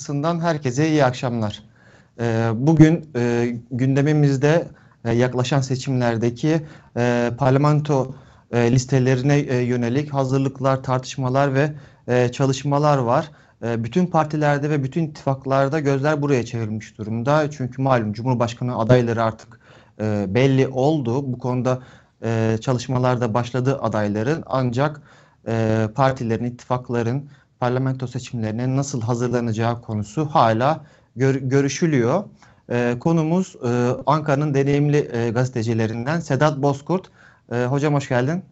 Odası'ndan herkese iyi akşamlar. Ee, bugün e, gündemimizde e, yaklaşan seçimlerdeki e, parlamento listelerine yönelik hazırlıklar, tartışmalar ve çalışmalar var. Bütün partilerde ve bütün ittifaklarda gözler buraya çevrilmiş durumda. Çünkü malum Cumhurbaşkanı adayları artık belli oldu. Bu konuda çalışmalar da başladı adayların. Ancak partilerin, ittifakların parlamento seçimlerine nasıl hazırlanacağı konusu hala gör, görüşülüyor. E, konumuz e, Ankara'nın deneyimli e, gazetecilerinden Sedat Bozkurt. E, hocam hoş geldin.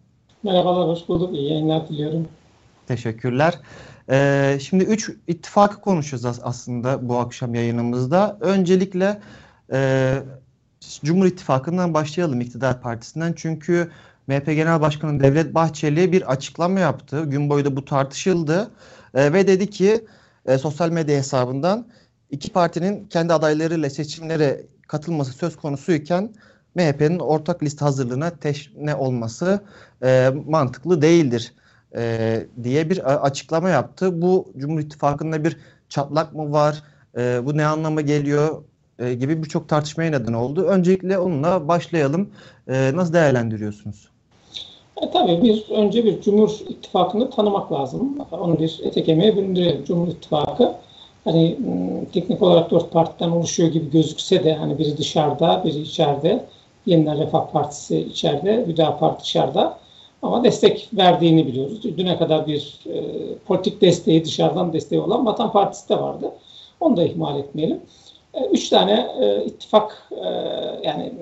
Merhabalar, hoş bulduk. İyi yayınlar diliyorum. Teşekkürler. E, şimdi üç ittifakı konuşacağız aslında bu akşam yayınımızda. Öncelikle e, Cumhur İttifakı'ndan başlayalım iktidar partisinden. Çünkü MHP Genel Başkanı Devlet Bahçeli bir açıklama yaptı. Gün boyu da bu tartışıldı. E, ve dedi ki e, sosyal medya hesabından iki partinin kendi adaylarıyla seçimlere katılması söz konusuyken MHP'nin ortak liste hazırlığına teşne olması e, mantıklı değildir e, diye bir açıklama yaptı. Bu Cumhur İttifakı'nda bir çatlak mı var? E, bu ne anlama geliyor? E, gibi birçok tartışmaya neden oldu. Öncelikle onunla başlayalım. E, nasıl değerlendiriyorsunuz? E, tabii bir önce bir Cumhur İttifakı'nı tanımak lazım. Onu bir ete kemiğe büründürelim. Cumhur İttifakı hani teknik olarak dört partiden oluşuyor gibi gözükse de hani biri dışarıda, biri içeride. Yeniden Refah Partisi içeride, Hüdapar dışarıda. Ama destek verdiğini biliyoruz. Düne kadar bir e, politik desteği, dışarıdan desteği olan Vatan Partisi de vardı. Onu da ihmal etmeyelim. E, üç tane e, ittifak e, yani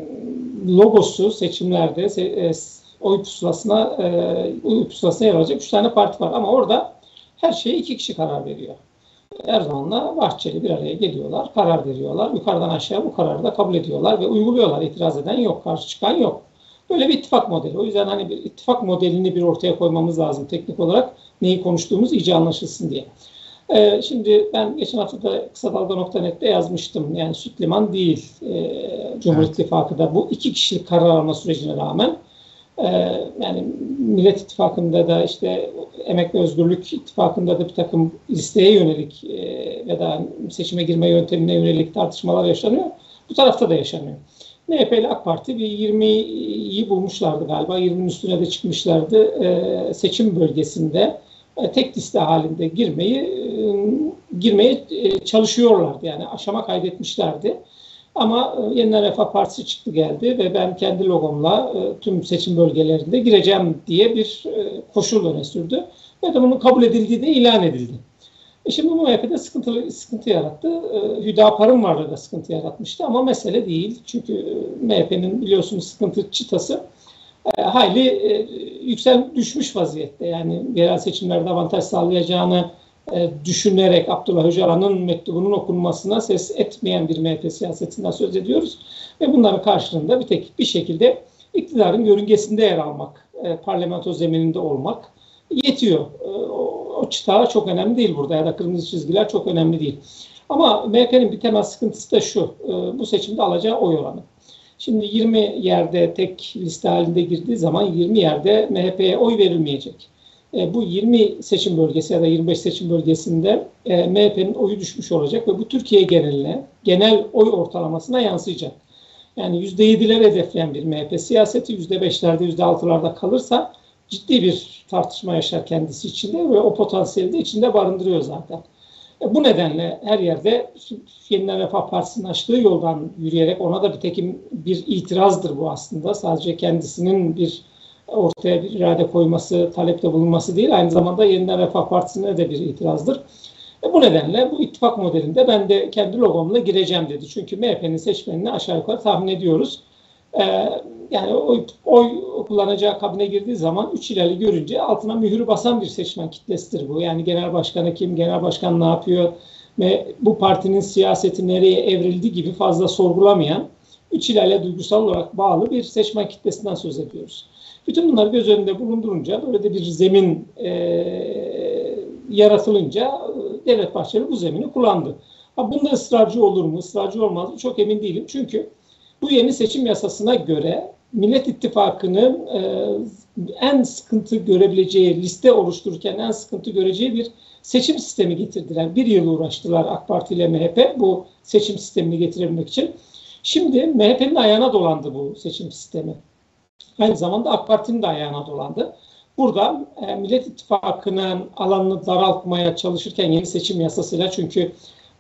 logosu seçimlerde e, oy pusulasına e, oy pusulasına yer alacak üç tane parti var. Ama orada her şeye iki kişi karar veriyor. Erdoğan'la Bahçeli bir araya geliyorlar, karar veriyorlar. Yukarıdan aşağı bu kararı da kabul ediyorlar ve uyguluyorlar. İtiraz eden yok, karşı çıkan yok. Böyle bir ittifak modeli. O yüzden hani bir ittifak modelini bir ortaya koymamız lazım teknik olarak. Neyi konuştuğumuz iyice anlaşılsın diye. Ee, şimdi ben geçen hafta da kısa dalga.net'te yazmıştım. Yani süt liman değil e, Cumhur evet. İttifakı da bu iki kişilik karar alma sürecine rağmen ee, yani Millet İttifakı'nda da işte Emek ve Özgürlük İttifakı'nda da bir takım listeye yönelik e, ya da seçime girme yöntemine yönelik tartışmalar yaşanıyor. Bu tarafta da yaşanıyor. MHP ile AK Parti bir 20'yi bulmuşlardı galiba. 20'nin üstüne de çıkmışlardı. E, seçim bölgesinde e, tek liste halinde girmeyi girmeye çalışıyorlardı. Yani aşama kaydetmişlerdi. Ama e, Yeniden Refah Partisi çıktı geldi ve ben kendi logomla e, tüm seçim bölgelerinde gireceğim diye bir e, koşul öne sürdü. Ve de bunun kabul edildiği de ilan edildi. E şimdi bu MHP'de sıkıntı, sıkıntı yarattı. Hüdapar'ın varlığı da sıkıntı yaratmıştı ama mesele değil. Çünkü MHP'nin biliyorsunuz sıkıntı çıtası hayli yüksel düşmüş vaziyette. Yani yerel seçimlerde avantaj sağlayacağını e, düşünerek Abdullah Öcalan'ın mektubunun okunmasına ses etmeyen bir MHP siyasetinden söz ediyoruz. Ve bunların karşılığında bir tek bir şekilde iktidarın yörüngesinde yer almak, e, parlamento zemininde olmak yetiyor. E, o, o çıta çok önemli değil burada ya da kırmızı çizgiler çok önemli değil. Ama MHP'nin bir temel sıkıntısı da şu, e, bu seçimde alacağı oy oranı. Şimdi 20 yerde tek liste halinde girdiği zaman 20 yerde MHP'ye oy verilmeyecek. E, bu 20 seçim bölgesi ya da 25 seçim bölgesinde e, MHP'nin oyu düşmüş olacak ve bu Türkiye geneline, genel oy ortalamasına yansıyacak. Yani %7'ler hedefleyen bir MHP siyaseti %5'lerde, %6'larda kalırsa ciddi bir tartışma yaşar kendisi içinde ve o potansiyeli de içinde barındırıyor zaten. E, bu nedenle her yerde Yeniden Refah Partisi'nin açtığı yoldan yürüyerek ona da bir tekim bir itirazdır bu aslında. Sadece kendisinin bir ortaya bir irade koyması, talepte bulunması değil, aynı zamanda Yeniden Refah Partisi'ne de bir itirazdır. E bu nedenle bu ittifak modelinde ben de kendi logomla gireceğim dedi. Çünkü MHP'nin seçmenini aşağı yukarı tahmin ediyoruz. Ee, yani oy, oy kullanacağı kabine girdiği zaman 3 ileri görünce altına mühürü basan bir seçmen kitlesidir bu. Yani genel başkanı kim, genel başkan ne yapıyor ve bu partinin siyaseti nereye evrildi gibi fazla sorgulamayan, 3 ilerle duygusal olarak bağlı bir seçmen kitlesinden söz ediyoruz. Bütün bunları göz önünde bulundurunca böyle de bir zemin e, yaratılınca e, Devlet Bahçeli bu zemini kullandı. Ha, bunda ısrarcı olur mu, ısrarcı olmaz mı çok emin değilim. Çünkü bu yeni seçim yasasına göre Millet İttifakı'nın e, en sıkıntı görebileceği, liste oluştururken en sıkıntı göreceği bir seçim sistemi getirdiler. Bir yıl uğraştılar AK Parti ile MHP bu seçim sistemini getirebilmek için. Şimdi MHP'nin ayağına dolandı bu seçim sistemi. Aynı zamanda AK Parti'nin de ayağına dolandı. Burada e, Millet İttifakı'nın alanını daraltmaya çalışırken yeni seçim yasasıyla çünkü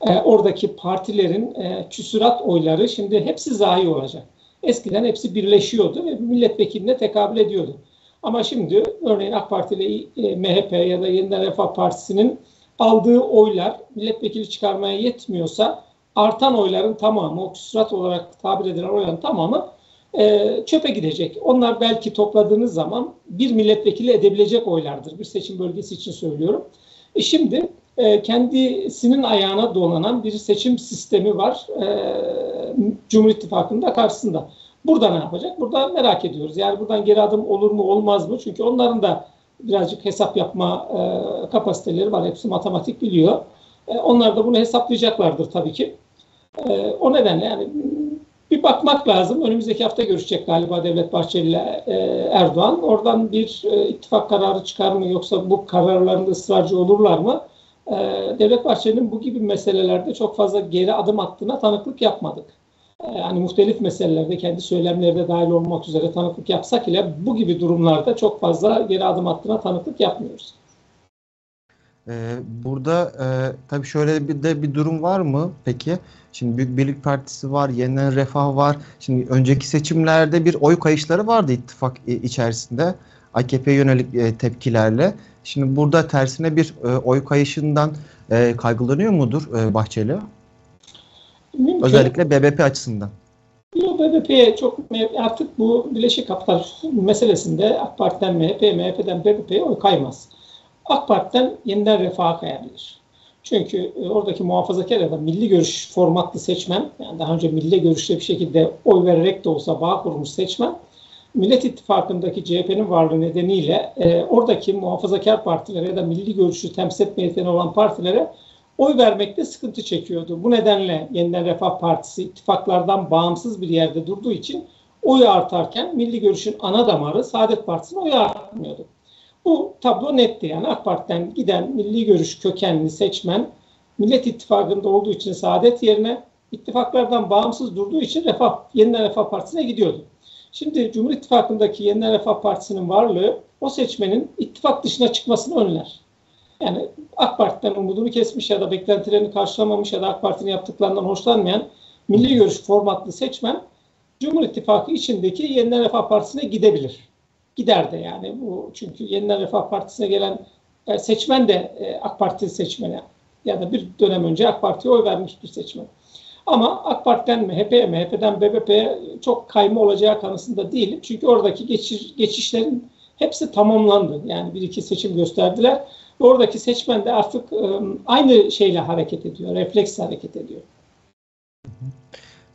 e, oradaki partilerin e, küsurat oyları şimdi hepsi zayi olacak. Eskiden hepsi birleşiyordu ve milletvekiline tekabül ediyordu. Ama şimdi örneğin AK Parti ile e, MHP ya da Yeniden Refah Partisi'nin aldığı oylar milletvekili çıkarmaya yetmiyorsa artan oyların tamamı, o küsurat olarak tabir edilen oyların tamamı e, çöpe gidecek. Onlar belki topladığınız zaman bir milletvekili edebilecek oylardır. Bir seçim bölgesi için söylüyorum. E şimdi e, kendisinin ayağına dolanan bir seçim sistemi var e, Cumhur İttifakı'nın karşısında. Burada ne yapacak? Burada merak ediyoruz. Yani buradan geri adım olur mu olmaz mı? Çünkü onların da birazcık hesap yapma e, kapasiteleri var. Hepsi matematik biliyor. E, onlar da bunu hesaplayacaklardır tabii ki. E, o nedenle yani bir bakmak lazım. Önümüzdeki hafta görüşecek galiba Devlet Bahçeli ile e, Erdoğan. Oradan bir e, ittifak kararı çıkar mı yoksa bu kararlarında ısrarcı olurlar mı? E, Devlet Bahçeli'nin bu gibi meselelerde çok fazla geri adım attığına tanıklık yapmadık. Yani muhtelif meselelerde kendi söylemlerde dahil olmak üzere tanıklık yapsak ile bu gibi durumlarda çok fazla geri adım attığına tanıklık yapmıyoruz. Ee, burada e, tabii şöyle bir de bir durum var mı peki? Şimdi Büyük Birlik Partisi var, Yeniden Refah var. Şimdi önceki seçimlerde bir oy kayışları vardı ittifak içerisinde. AKP'ye yönelik e, tepkilerle. Şimdi burada tersine bir e, oy kayışından e, kaygılanıyor mudur e, Bahçeli? Mümkün. Özellikle BBP açısından. Yok BBP'ye çok artık bu Birleşik Kaplar meselesinde AK Parti'den MHP, MHP'den BBP'ye oy kaymaz. AK Parti'den yeniden refaha kayabilir. Çünkü e, oradaki muhafazakar ya da milli görüş formatlı seçmen, yani daha önce milli görüşte bir şekilde oy vererek de olsa bağ kurmuş seçmen, Millet İttifakı'ndaki CHP'nin varlığı nedeniyle e, oradaki muhafazakar partilere ya da milli görüşü temsil etme yeteneği olan partilere oy vermekte sıkıntı çekiyordu. Bu nedenle Yeniden Refah Partisi ittifaklardan bağımsız bir yerde durduğu için oy artarken milli görüşün ana damarı Saadet Partisi'nin oyu artmıyordu. Bu tablo netti yani AK Parti'den giden milli görüş kökenli seçmen Millet İttifakı'nda olduğu için Saadet yerine ittifaklardan bağımsız durduğu için Refah, Yeniden Refah Partisi'ne gidiyordu. Şimdi Cumhur İttifakı'ndaki Yeniden Refah Partisi'nin varlığı o seçmenin ittifak dışına çıkmasını önler. Yani AK Parti'den umudunu kesmiş ya da beklentilerini karşılamamış ya da AK Parti'nin yaptıklarından hoşlanmayan milli görüş formatlı seçmen Cumhur İttifakı içindeki Yeniden Refah Partisi'ne gidebilir. Gider de yani bu çünkü Yeniden Refah Partisi'ne gelen e, seçmen de e, AK Parti seçmeni ya da bir dönem önce AK Parti'ye oy vermiş bir seçmen. Ama AK Parti'den MHP'ye, MHP'den BBP'ye çok kayma olacağı kanısında değilim. Çünkü oradaki geçiş, geçişlerin hepsi tamamlandı. Yani bir iki seçim gösterdiler. Oradaki seçmen de artık ıı, aynı şeyle hareket ediyor, refleks hareket ediyor.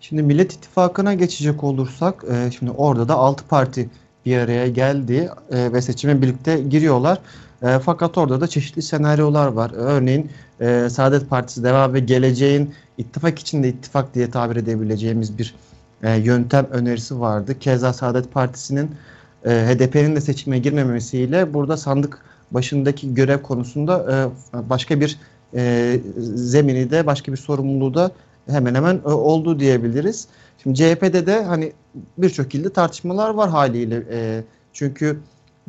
Şimdi Millet İttifakı'na geçecek olursak, e, şimdi orada da 6 parti bir araya geldi e, ve seçime birlikte giriyorlar. E, fakat orada da çeşitli senaryolar var. Örneğin e, Saadet Partisi Deva ve Geleceğin ittifak içinde ittifak diye tabir edebileceğimiz bir e, yöntem önerisi vardı. Keza Saadet Partisi'nin e, HDP'nin de seçime girmemesiyle burada sandık başındaki görev konusunda e, başka bir e, zemini de başka bir sorumluluğu da hemen hemen e, oldu diyebiliriz. Şimdi CHP'de de hani birçok ilde tartışmalar var haliyle. E, çünkü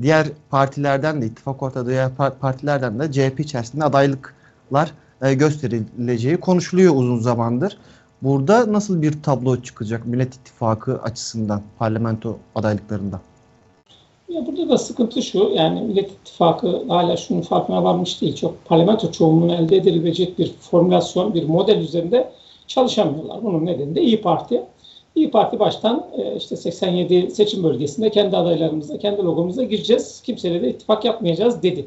diğer partilerden de ittifak ortada diğer partilerden de CHP içerisinde adaylıklar e, gösterileceği konuşuluyor uzun zamandır. Burada nasıl bir tablo çıkacak Millet İttifakı açısından parlamento adaylıklarında? Ya burada da sıkıntı şu, yani Millet İttifakı hala şunun farkına varmış değil. Çok parlamento çoğunluğunu elde edilebilecek bir formülasyon, bir model üzerinde çalışamıyorlar. Bunun nedeni de İyi Parti. İyi Parti baştan e, işte 87 seçim bölgesinde kendi adaylarımızla, kendi logomuzla gireceğiz. Kimseyle de ittifak yapmayacağız dedi.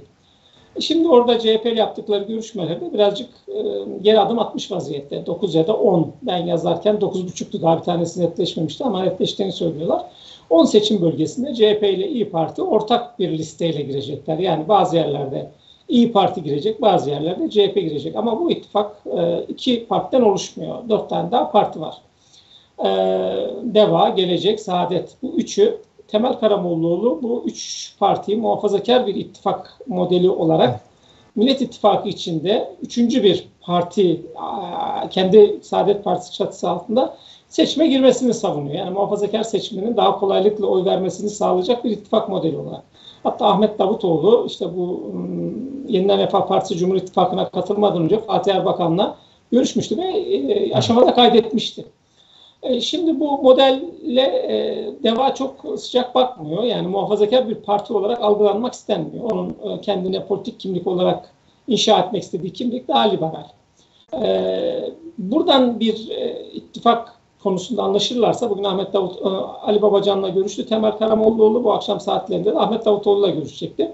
E, şimdi orada CHP'li yaptıkları görüşmelerde birazcık e, geri adım atmış vaziyette. 9 ya da 10. Ben yazarken 9.5'tu daha bir tanesi netleşmemişti ama netleştiğini söylüyorlar. 10 seçim bölgesinde CHP ile İyi Parti ortak bir listeyle girecekler. Yani bazı yerlerde İyi Parti girecek, bazı yerlerde CHP girecek. Ama bu ittifak iki partiden oluşmuyor. Dört tane daha parti var. E, Deva, Gelecek, Saadet. Bu üçü Temel Karamollaoğlu bu üç partiyi muhafazakar bir ittifak modeli olarak Millet İttifakı içinde üçüncü bir parti kendi Saadet Partisi çatısı altında seçime girmesini savunuyor. Yani muhafazakar seçmenin daha kolaylıkla oy vermesini sağlayacak bir ittifak modeli olarak. Hatta Ahmet Davutoğlu işte bu Yeniden Refah Partisi Cumhur İttifakı'na katılmadan önce Fatih Erbakan'la görüşmüştü ve e, aşamada kaydetmişti. E, şimdi bu modelle e, DEVA çok sıcak bakmıyor. Yani muhafazakar bir parti olarak algılanmak istenmiyor. Onun e, kendine politik kimlik olarak inşa etmek istediği kimlik daha liberal. E, buradan bir e, ittifak konusunda anlaşırlarsa bugün Ahmet Davut e, Ali Babacan'la görüştü. Temel Karamollaoğlu bu akşam saatlerinde de Ahmet Davutoğlu'la görüşecekti.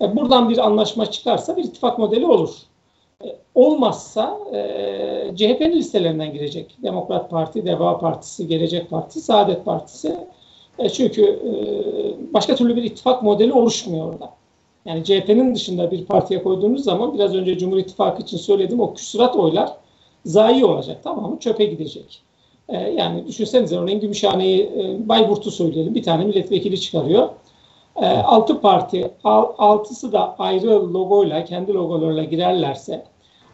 E, buradan bir anlaşma çıkarsa bir ittifak modeli olur. E, olmazsa e, CHP'nin listelerinden girecek. Demokrat Parti, Deva Partisi, Gelecek Partisi, Saadet Partisi. E, çünkü e, başka türlü bir ittifak modeli oluşmuyor orada. Yani CHP'nin dışında bir partiye koyduğunuz zaman biraz önce Cumhur İttifakı için söylediğim o küsurat oylar zayi olacak. Tamamı çöpe gidecek. E, yani düşünsenize örneğin Gümüşhane'yi e, Bayburt'u söyleyelim. Bir tane milletvekili çıkarıyor. E, altı parti, al, altısı da ayrı logoyla, kendi logolarıyla girerlerse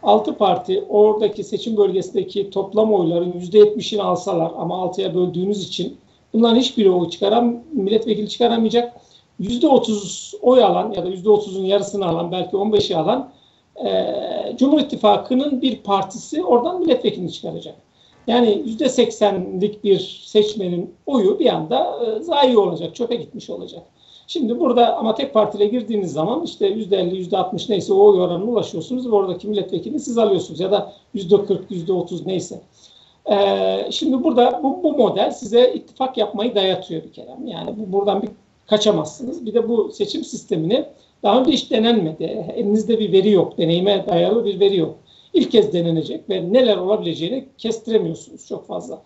altı parti oradaki seçim bölgesindeki toplam oyların yüzde yetmişini alsalar ama altıya böldüğünüz için bunların hiçbiri oy çıkaran, milletvekili çıkaramayacak. Yüzde otuz oy alan ya da yüzde otuzun yarısını alan belki on beşi alan e, Cumhur İttifakı'nın bir partisi oradan milletvekilini çıkaracak. Yani yüzde seksenlik bir seçmenin oyu bir anda e, zayi olacak, çöpe gitmiş olacak. Şimdi burada ama tek partiyle girdiğiniz zaman işte yüzde elli, yüzde altmış neyse o oy oranına ulaşıyorsunuz ve oradaki milletvekilini siz alıyorsunuz ya da yüzde kırk, yüzde otuz neyse. Ee, şimdi burada bu, bu model size ittifak yapmayı dayatıyor bir kere. Yani bu, buradan bir kaçamazsınız. Bir de bu seçim sistemini daha önce hiç denenmedi. Elinizde bir veri yok, deneyime dayalı bir veri yok. İlk kez denenecek ve neler olabileceğini kestiremiyorsunuz çok fazla.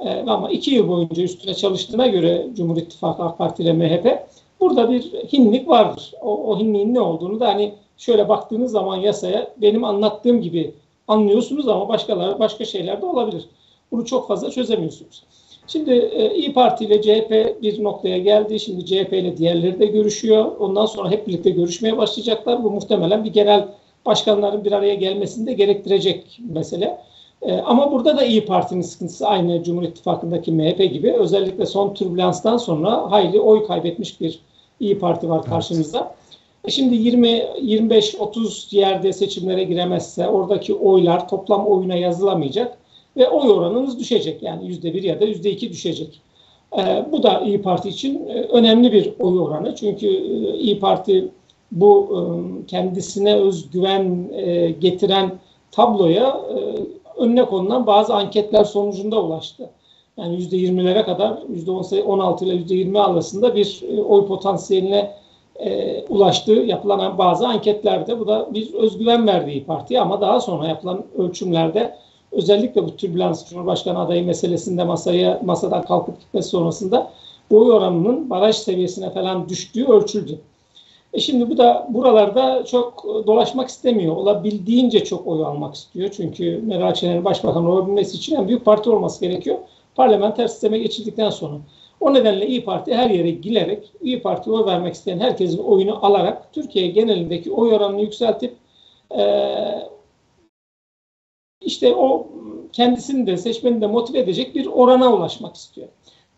Ee, ama iki yıl boyunca üstüne çalıştığına göre Cumhur İttifakı, AK Parti ile MHP Burada bir hinlik vardır. O, o hinliğin ne olduğunu da hani şöyle baktığınız zaman yasaya benim anlattığım gibi anlıyorsunuz ama başkaları başka şeyler de olabilir. Bunu çok fazla çözemiyorsunuz. Şimdi e, İyi Parti ile CHP bir noktaya geldi. Şimdi CHP ile diğerleri de görüşüyor. Ondan sonra hep birlikte görüşmeye başlayacaklar. Bu muhtemelen bir genel başkanların bir araya gelmesini de gerektirecek mesele. E, ama burada da İyi Parti'nin sıkıntısı aynı Cumhur İttifakı'ndaki MHP gibi. Özellikle son türbülanstan sonra hayli oy kaybetmiş bir İyi Parti var karşımızda. Evet. Şimdi 20 25 30 yerde seçimlere giremezse oradaki oylar toplam oyuna yazılamayacak ve oy oranınız düşecek. Yani yüzde bir ya da yüzde iki düşecek. Ee, bu da İyi Parti için e, önemli bir oy oranı. Çünkü e, İyi Parti bu e, kendisine özgüven getiren tabloya önüne konulan bazı anketler sonucunda ulaştı. Yani %20'lere kadar %16 ile %20 arasında bir e, oy potansiyeline e, ulaştığı yapılan bazı anketlerde bu da bir özgüven verdiği partiye ama daha sonra yapılan ölçümlerde özellikle bu türbülans Cumhurbaşkanı adayı meselesinde masaya masadan kalkıp gitmesi sonrasında oy oranının baraj seviyesine falan düştüğü ölçüldü. E şimdi bu da buralarda çok dolaşmak istemiyor. Olabildiğince çok oy almak istiyor. Çünkü Meral Akşener'in başbakan olabilmesi için en büyük parti olması gerekiyor parlamenter sisteme geçildikten sonra. O nedenle İyi Parti her yere giderek İyi Parti'ye oy vermek isteyen herkesin oyunu alarak Türkiye genelindeki oy oranını yükseltip e, işte o kendisini de seçmeni de motive edecek bir orana ulaşmak istiyor.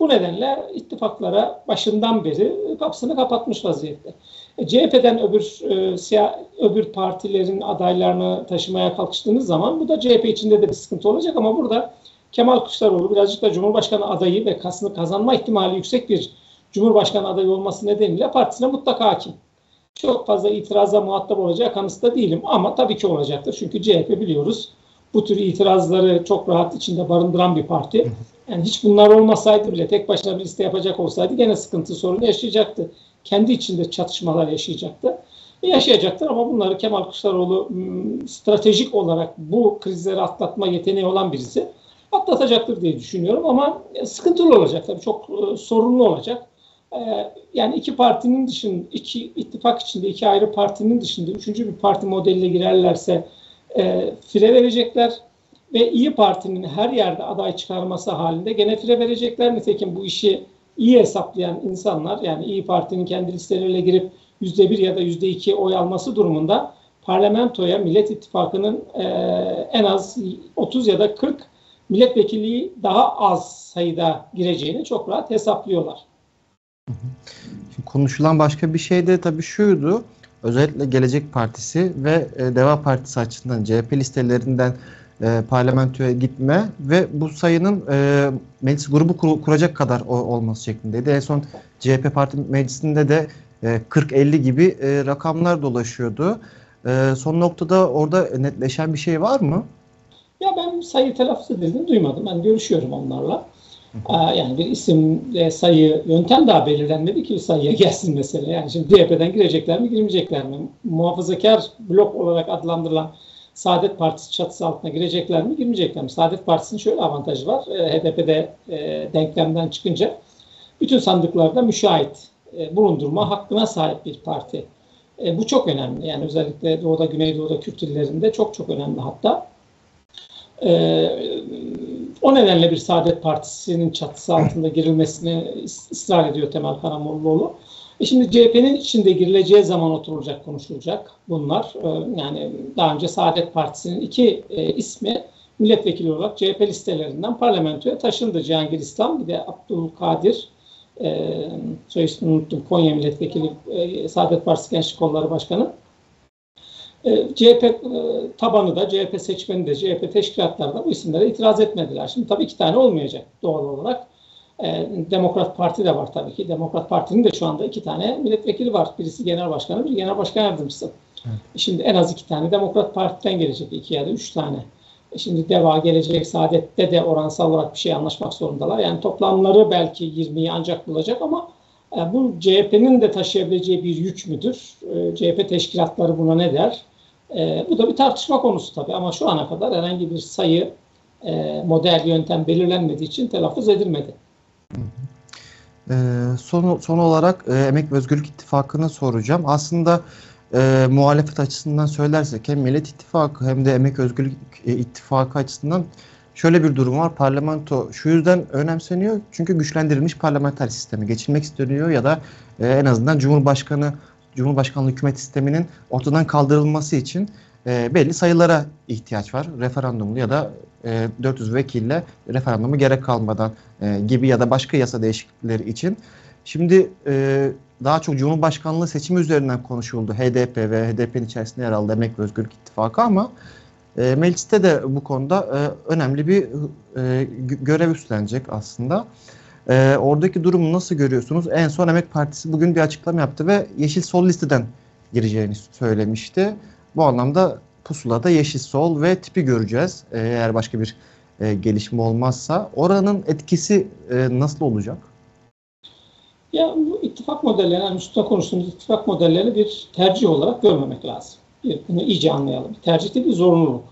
Bu nedenle ittifaklara başından beri kapısını kapatmış vaziyette. E, CHP'den öbür e, siyah, öbür partilerin adaylarını taşımaya kalkıştığınız zaman bu da CHP içinde de bir sıkıntı olacak ama burada Kemal Kılıçdaroğlu birazcık da Cumhurbaşkanı adayı ve kasını kazanma ihtimali yüksek bir Cumhurbaşkanı adayı olması nedeniyle partisine mutlaka hakim. Çok fazla itiraza muhatap olacak kanısında değilim ama tabii ki olacaktır. Çünkü CHP biliyoruz bu tür itirazları çok rahat içinde barındıran bir parti. Yani hiç bunlar olmasaydı bile tek başına bir liste yapacak olsaydı gene sıkıntı sorunu yaşayacaktı. Kendi içinde çatışmalar yaşayacaktı. E yaşayacaktır ama bunları Kemal Kılıçdaroğlu stratejik olarak bu krizleri atlatma yeteneği olan birisi atlatacaktır diye düşünüyorum ama e, sıkıntılı olacak tabii çok e, sorunlu olacak. E, yani iki partinin dışında, iki ittifak içinde iki ayrı partinin dışında üçüncü bir parti modeline girerlerse e, fire verecekler ve İyi Parti'nin her yerde aday çıkarması halinde gene fire verecekler. Nitekim bu işi iyi hesaplayan insanlar yani İyi Parti'nin kendi listeleriyle girip yüzde bir ya da yüzde iki oy alması durumunda parlamentoya Millet İttifakı'nın e, en az 30 ya da 40 milletvekili daha az sayıda gireceğini çok rahat hesaplıyorlar. Şimdi konuşulan başka bir şey de tabii şuydu. Özellikle Gelecek Partisi ve e, Deva Partisi açısından CHP listelerinden e, parlamentoya gitme ve bu sayının e, meclis grubu kur, kuracak kadar o, olması şeklindeydi. En son CHP Parti Meclisi'nde de e, 40-50 gibi e, rakamlar dolaşıyordu. E, son noktada orada netleşen bir şey var mı? Ya ben sayı telaffuz edildiğini duymadım. Ben görüşüyorum onlarla. Yani bir isim, sayı, yöntem daha belirlenmedi ki sayıya gelsin mesela. Yani şimdi DYP'den girecekler mi, girmeyecekler mi? Muhafazakar blok olarak adlandırılan Saadet Partisi çatısı altına girecekler mi, girmeyecekler mi? Saadet Partisi'nin şöyle avantajı var. E, HDP'de e, denklemden çıkınca bütün sandıklarda müşahit e, bulundurma hakkına sahip bir parti. E, bu çok önemli. Yani özellikle Doğu'da, Güneydoğu'da Kürt illerinde çok çok önemli hatta. E, o nedenle bir Saadet Partisi'nin çatısı altında girilmesini ısrar ediyor Temel Karamollaoğlu. E şimdi CHP'nin içinde girileceği zaman oturulacak, konuşulacak bunlar. E, yani daha önce Saadet Partisi'nin iki e, ismi milletvekili olarak CHP listelerinden parlamentoya taşındı. Cihangir İslam bir de Abdülkadir e, soy unuttum Konya milletvekili e, Saadet Partisi Gençlik Kolları Başkanı. E, CHP e, tabanı da, CHP seçmeni de, CHP teşkilatları da bu isimlere itiraz etmediler. Şimdi tabii iki tane olmayacak doğal olarak. E, Demokrat Parti de var tabii ki. Demokrat Parti'nin de şu anda iki tane milletvekili var. Birisi genel başkanı, bir genel başkan yardımcısı. Evet. Şimdi en az iki tane Demokrat Parti'den gelecek. iki ya da üç tane. Şimdi DEVA, Gelecek, Saadet'te de oransal olarak bir şey anlaşmak zorundalar. Yani toplamları belki 20'yi ancak bulacak ama bu CHP'nin de taşıyabileceği bir yük müdür? CHP teşkilatları buna ne der? E, bu da bir tartışma konusu tabii ama şu ana kadar herhangi bir sayı, e, model, yöntem belirlenmediği için telaffuz edilmedi. E, son, son olarak e, Emek ve Özgürlük İttifakı'nı soracağım. Aslında e, muhalefet açısından söylersek hem Millet İttifakı hem de Emek Özgürlük e, İttifakı açısından şöyle bir durum var. Parlamento şu yüzden önemseniyor. Çünkü güçlendirilmiş parlamenter sistemi geçilmek isteniyor ya da e, en azından Cumhurbaşkanı Cumhurbaşkanlığı hükümet sisteminin ortadan kaldırılması için e, belli sayılara ihtiyaç var. Referandumlu ya da e, 400 vekille referandumu gerek kalmadan e, gibi ya da başka yasa değişiklikleri için. Şimdi e, daha çok Cumhurbaşkanlığı seçimi üzerinden konuşuldu. HDP ve HDP'nin içerisinde yer aldı Emek ve Özgürlük İttifakı ama e, mecliste de bu konuda e, önemli bir e, görev üstlenecek aslında. E, oradaki durumu nasıl görüyorsunuz? En son Emek Partisi bugün bir açıklama yaptı ve Yeşil Sol listeden gireceğini söylemişti. Bu anlamda pusulada Yeşil Sol ve tipi göreceğiz. E, eğer başka bir e, gelişme olmazsa. Oranın etkisi e, nasıl olacak? Ya bu ittifak modelleri, yani üstüne konuştuğumuz ittifak modellerini bir tercih olarak görmemek lazım. Bir, bunu iyice anlayalım. Bir tercih değil bir zorunluluk.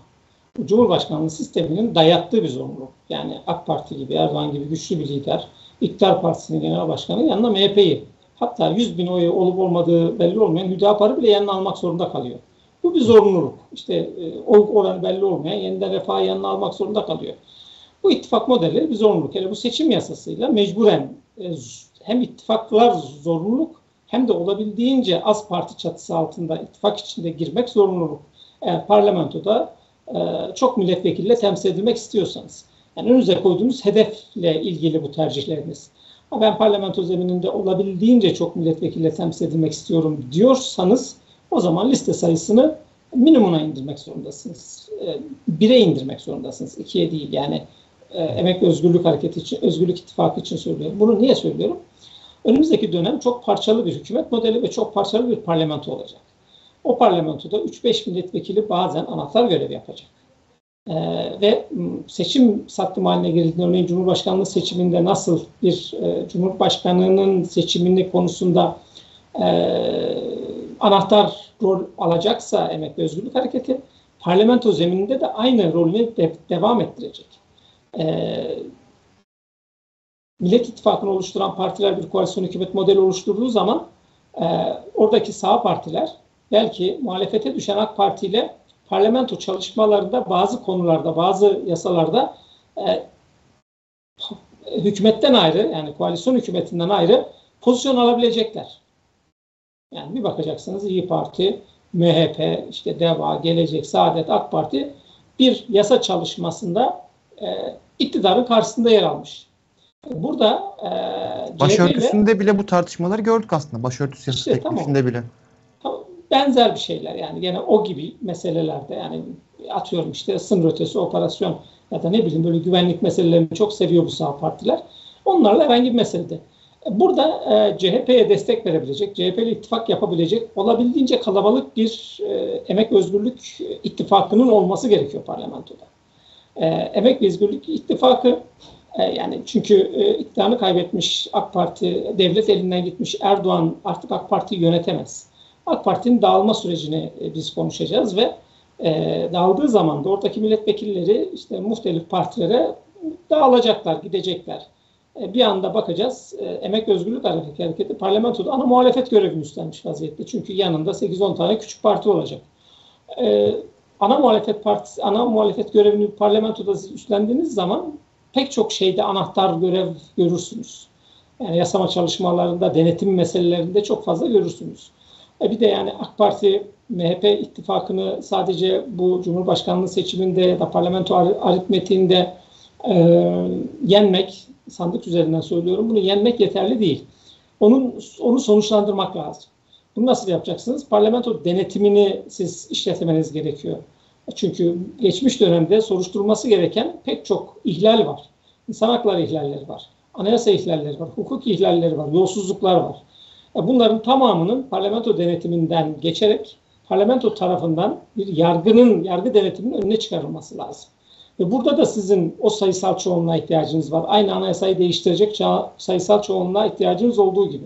Cumhurbaşkanlığı sisteminin dayattığı bir zorunluluk. Yani AK Parti gibi, Erdoğan gibi güçlü bir lider İktidar Partisi'nin genel başkanı yanına MHP'yi hatta 100 bin oyu olup olmadığı belli olmayan Hüdapar'ı bile yanına almak zorunda kalıyor. Bu bir zorunluluk. İşte e, oy oranı belli olmayan yeniden refah yanına almak zorunda kalıyor. Bu ittifak modelleri bir zorunluluk. Hele bu seçim yasasıyla mecburen e, hem ittifaklar zorunluluk hem de olabildiğince az parti çatısı altında ittifak içinde girmek zorunluluk. Eğer parlamentoda e, çok milletvekiliyle temsil edilmek istiyorsanız. Yani önünüze koyduğunuz hedefle ilgili bu tercihleriniz. Ha ben parlamento zemininde olabildiğince çok milletvekiliyle temsil edilmek istiyorum diyorsanız o zaman liste sayısını minimuma indirmek zorundasınız. E, bire indirmek zorundasınız. ikiye değil. Yani e, Emek Özgürlük Hareketi için, Özgürlük İttifakı için söylüyorum. Bunu niye söylüyorum? Önümüzdeki dönem çok parçalı bir hükümet modeli ve çok parçalı bir parlamento olacak. O parlamentoda 3-5 milletvekili bazen anahtar görev yapacak. Ee, ve seçim sattım haline girildiğinde örneğin Cumhurbaşkanlığı seçiminde nasıl bir e, Cumhurbaşkanının seçimini konusunda e, anahtar rol alacaksa Emek ve Özgürlük Hareketi parlamento zemininde de aynı rolünü de, devam ettirecek. E, Millet İttifakı'nı oluşturan partiler bir koalisyon hükümet modeli oluşturduğu zaman e, oradaki sağ partiler belki muhalefete düşen AK Parti ile parlamento çalışmalarında bazı konularda, bazı yasalarda e, hükümetten ayrı, yani koalisyon hükümetinden ayrı pozisyon alabilecekler. Yani bir bakacaksınız İyi Parti MHP, işte DEVA, Gelecek, Saadet, AK Parti bir yasa çalışmasında e, iktidarın karşısında yer almış. Burada e, başörtüsünde ile, bile bu tartışmaları gördük aslında. Başörtüsü yasası işte, teklifinde tamam. bile. Benzer bir şeyler yani gene o gibi meselelerde yani atıyorum işte sınır ötesi operasyon ya da ne bileyim böyle güvenlik meselelerini çok seviyor bu sağ partiler. Onlarla herhangi bir meselede. Burada e, CHP'ye destek verebilecek, CHP'li ittifak yapabilecek olabildiğince kalabalık bir e, emek özgürlük ittifakının olması gerekiyor parlamentoda. E, emek ve özgürlük ittifakı e, yani çünkü e, iktidarını kaybetmiş AK Parti, devlet elinden gitmiş Erdoğan artık AK Parti'yi yönetemez. AK Parti'nin dağılma sürecini e, biz konuşacağız ve e, dağıldığı zaman da oradaki milletvekilleri işte muhtelif partilere dağılacaklar, gidecekler. E, bir anda bakacağız e, Emek Özgürlük Hareketi parlamentoda ana muhalefet görevini üstlenmiş vaziyette. Çünkü yanında 8-10 tane küçük parti olacak. E, ana muhalefet partisi, ana muhalefet görevini parlamentoda üstlendiğiniz zaman pek çok şeyde anahtar görev görürsünüz. Yani yasama çalışmalarında, denetim meselelerinde çok fazla görürsünüz. E bir de yani AK Parti MHP ittifakını sadece bu Cumhurbaşkanlığı seçiminde ya da parlamento aritmetiğinde e, yenmek, sandık üzerinden söylüyorum, bunu yenmek yeterli değil. Onun onu sonuçlandırmak lazım. Bunu nasıl yapacaksınız? Parlamento denetimini siz işletmeniz gerekiyor. Çünkü geçmiş dönemde soruşturulması gereken pek çok ihlal var. İnsan hakları ihlalleri var. Anayasa ihlalleri var. Hukuk ihlalleri var. Yolsuzluklar var. Bunların tamamının parlamento denetiminden geçerek parlamento tarafından bir yargının, yargı denetiminin önüne çıkarılması lazım. Ve burada da sizin o sayısal çoğunluğa ihtiyacınız var. Aynı anayasayı değiştirecek sayısal çoğunluğa ihtiyacınız olduğu gibi.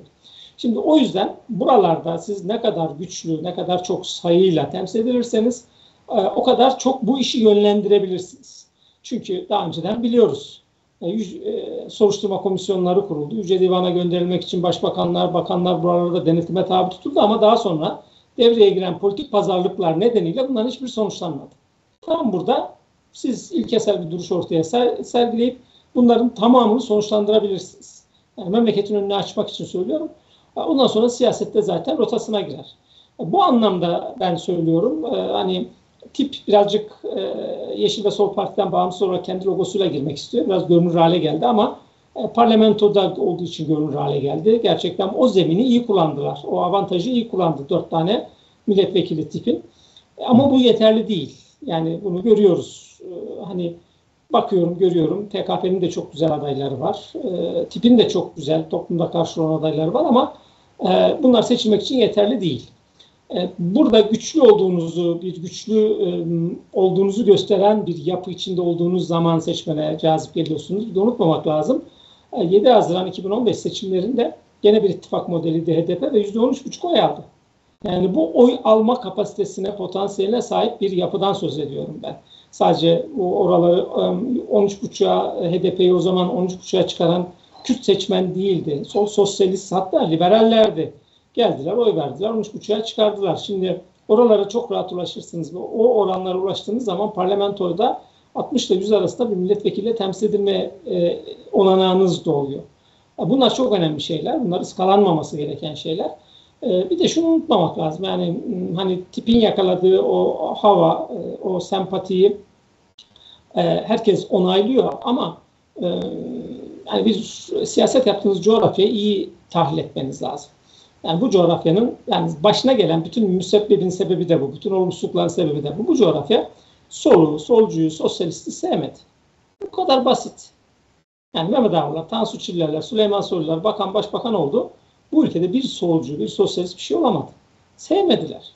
Şimdi o yüzden buralarda siz ne kadar güçlü, ne kadar çok sayıyla temsil edilirseniz e, o kadar çok bu işi yönlendirebilirsiniz. Çünkü daha önceden biliyoruz. E, e, soruşturma komisyonları kuruldu. Yüce Divan'a gönderilmek için başbakanlar, bakanlar buralarda denetime tabi tutuldu ama daha sonra devreye giren politik pazarlıklar nedeniyle bunların hiçbir sonuçlanmadı. Tam burada siz ilkesel bir duruş ortaya sergileyip bunların tamamını sonuçlandırabilirsiniz. Yani memleketin önünü açmak için söylüyorum. Ondan sonra siyasette zaten rotasına girer. Bu anlamda ben söylüyorum. E, hani tip birazcık e, Yeşil ve Sol Parti'den bağımsız olarak kendi logosuyla girmek istiyor. Biraz görünür hale geldi ama e, parlamentoda olduğu için görünür hale geldi. Gerçekten o zemini iyi kullandılar. O avantajı iyi kullandı dört tane milletvekili tipin. E, ama bu yeterli değil. Yani bunu görüyoruz. E, hani bakıyorum, görüyorum. TKP'nin de çok güzel adayları var. E, tipin de çok güzel, toplumda karşı olan adayları var ama e, bunlar seçilmek için yeterli değil. E, burada güçlü olduğunuzu, bir güçlü e, olduğunuzu gösteren bir yapı içinde olduğunuz zaman seçmene cazip geliyorsunuz. Bir de unutmamak lazım. 7 e, Haziran 2015 seçimlerinde gene bir ittifak modeliydi HDP ve %13,5 oy aldı. Yani bu oy alma kapasitesine, potansiyeline sahip bir yapıdan söz ediyorum ben. Sadece oraları 13,5'a HDP'yi o zaman 13,5'a çıkaran Kürt seçmen değildi. Sosyalist hatta liberallerdi Geldiler, oy verdiler, 13,5'a çıkardılar. Şimdi oralara çok rahat ulaşırsınız. O oranlara ulaştığınız zaman parlamentoda 60 ile 100 arasında bir milletvekili temsil edilme e, olanağınız doğuyor. Bunlar çok önemli şeyler. Bunlar ıskalanmaması gereken şeyler. E, bir de şunu unutmamak lazım. Yani hani tipin yakaladığı o hava, e, o sempatiyi e, herkes onaylıyor ama e, yani bir siyaset yaptığınız coğrafyayı iyi tahlil etmeniz lazım. Yani bu coğrafyanın yani başına gelen bütün müsebbebin sebebi de bu. Bütün olumsuzlukların sebebi de bu. Bu coğrafya solu, solcuyu, sosyalisti sevmedi. Bu kadar basit. Yani Mehmet Ağalar, Tansu Çillerler, Süleyman Soylular bakan başbakan oldu. Bu ülkede bir solcu, bir sosyalist bir şey olamadı. Sevmediler.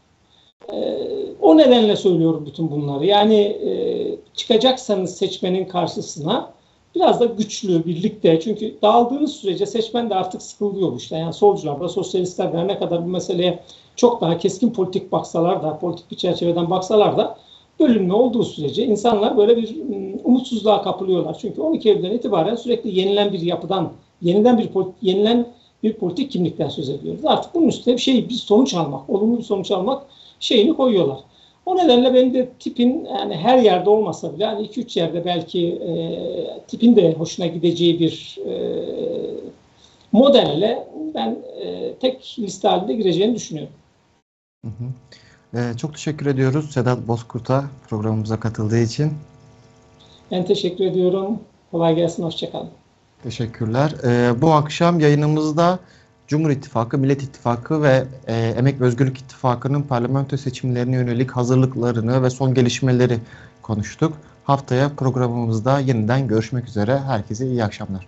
Ee, o nedenle söylüyorum bütün bunları. Yani e, çıkacaksanız seçmenin karşısına biraz da güçlü birlikte çünkü dağıldığınız sürece seçmen de artık sıkılıyor işte. Yani solcular da sosyalistler de ne kadar bu meseleye çok daha keskin politik baksalar da politik bir çerçeveden baksalar da bölünme olduğu sürece insanlar böyle bir ıı, umutsuzluğa kapılıyorlar. Çünkü 12 Eylül'den itibaren sürekli yenilen bir yapıdan, yeniden bir yenilen bir politik kimlikten söz ediyoruz. Artık bunun üstüne bir şey, bir sonuç almak, olumlu bir sonuç almak şeyini koyuyorlar. O nedenle benim de tipin yani her yerde olmasa bile hani 2-3 yerde belki e, tipin de hoşuna gideceği bir e, modelle ben e, tek liste halinde gireceğini düşünüyorum. Hı hı. Ee, çok teşekkür ediyoruz Sedat Bozkurt'a programımıza katıldığı için. Ben teşekkür ediyorum. Kolay gelsin, hoşçakalın. Teşekkürler. Ee, bu akşam yayınımızda Cumhur İttifakı, Millet İttifakı ve e, Emek ve Özgürlük İttifakı'nın parlamento seçimlerine yönelik hazırlıklarını ve son gelişmeleri konuştuk. Haftaya programımızda yeniden görüşmek üzere. Herkese iyi akşamlar.